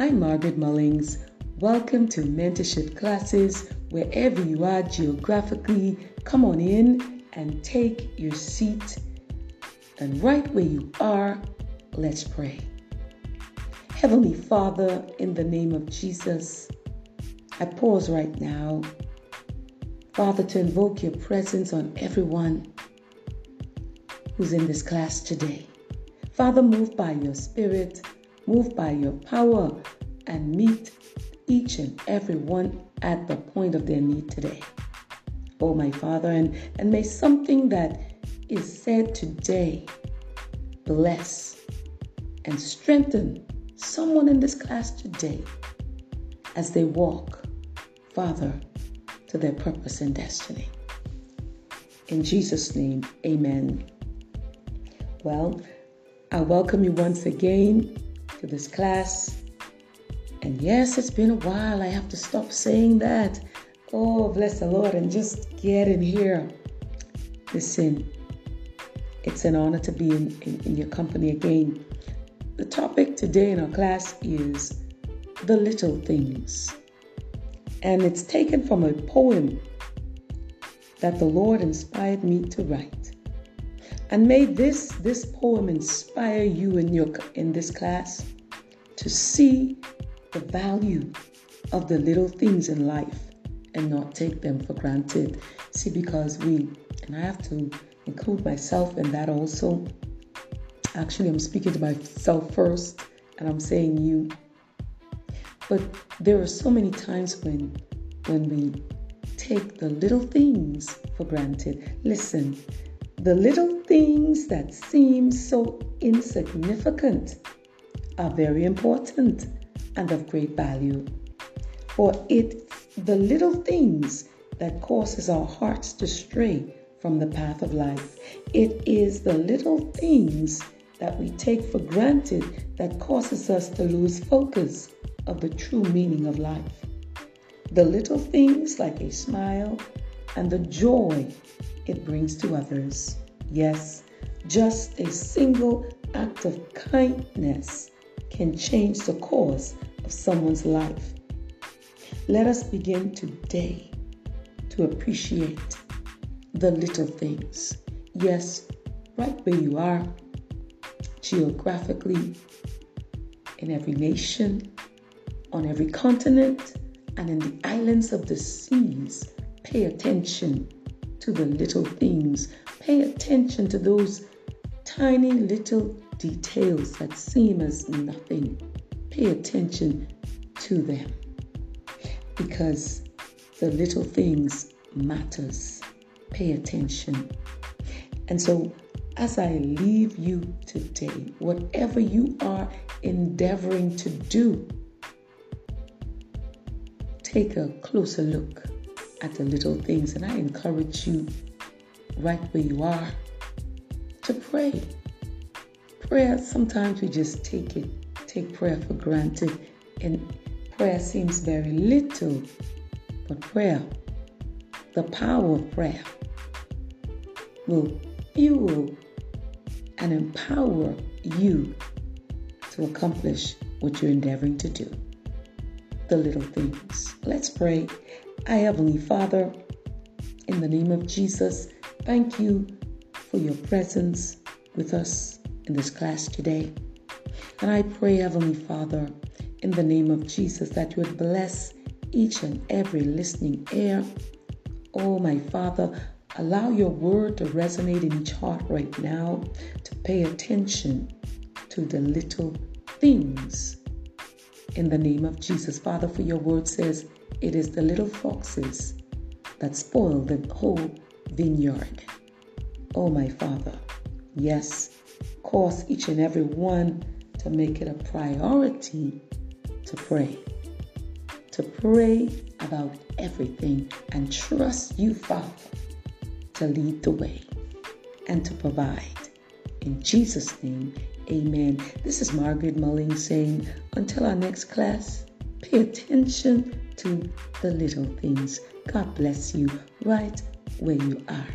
I'm Margaret Mullings. Welcome to mentorship classes wherever you are geographically. Come on in and take your seat. And right where you are, let's pray. Heavenly Father, in the name of Jesus, I pause right now, Father, to invoke your presence on everyone who's in this class today. Father, move by your Spirit, move by your power, and meet each and every one at the point of their need today. Oh, my Father, and, and may something that is said today bless and strengthen someone in this class today as they walk, Father, to their purpose and destiny. In Jesus' name, amen. Well, I welcome you once again to this class. And yes, it's been a while. I have to stop saying that. Oh, bless the Lord, and just get in here. Listen, it's an honor to be in, in, in your company again. The topic today in our class is the little things. And it's taken from a poem that the Lord inspired me to write. And may this this poem inspire you in your in this class to see the value of the little things in life and not take them for granted. See, because we and I have to include myself in that also. Actually, I'm speaking to myself first and I'm saying you. But there are so many times when when we take the little things for granted. Listen, the little things that seem so insignificant are very important and of great value. For it's the little things that causes our hearts to stray from the path of life. It is the little things that we take for granted that causes us to lose focus of the true meaning of life. The little things like a smile and the joy it brings to others. Yes, just a single act of kindness can change the course someone's life. Let us begin today to appreciate the little things. Yes, right where you are, geographically, in every nation, on every continent, and in the islands of the seas, pay attention to the little things. Pay attention to those tiny little details that seem as nothing. Pay attention to them because the little things matters. Pay attention. And so as I leave you today, whatever you are endeavoring to do, take a closer look at the little things. And I encourage you, right where you are, to pray. Prayer, sometimes we just take it, take prayer for granted. And prayer seems very little. But prayer, the power of prayer, will fuel and empower you to accomplish what you're endeavoring to do. The little things. Let's pray. Our Heavenly Father, in the name of Jesus, thank you for your presence with us in this class today. And I pray, Heavenly Father, in the name of Jesus, that you would bless each and every listening ear. Oh, my Father, allow your word to resonate in each heart right now, to pay attention to the little things. In the name of Jesus, Father, for your word says, it is the little foxes that spoil the whole vineyard. Oh, my Father, yes, cause each and every one to make it a priority to pray. To pray about everything and trust you, Father, to lead the way and to provide. In Jesus' name, amen. This is Margaret Mulling saying, until our next class, pay attention to the little things. God bless you right where you are.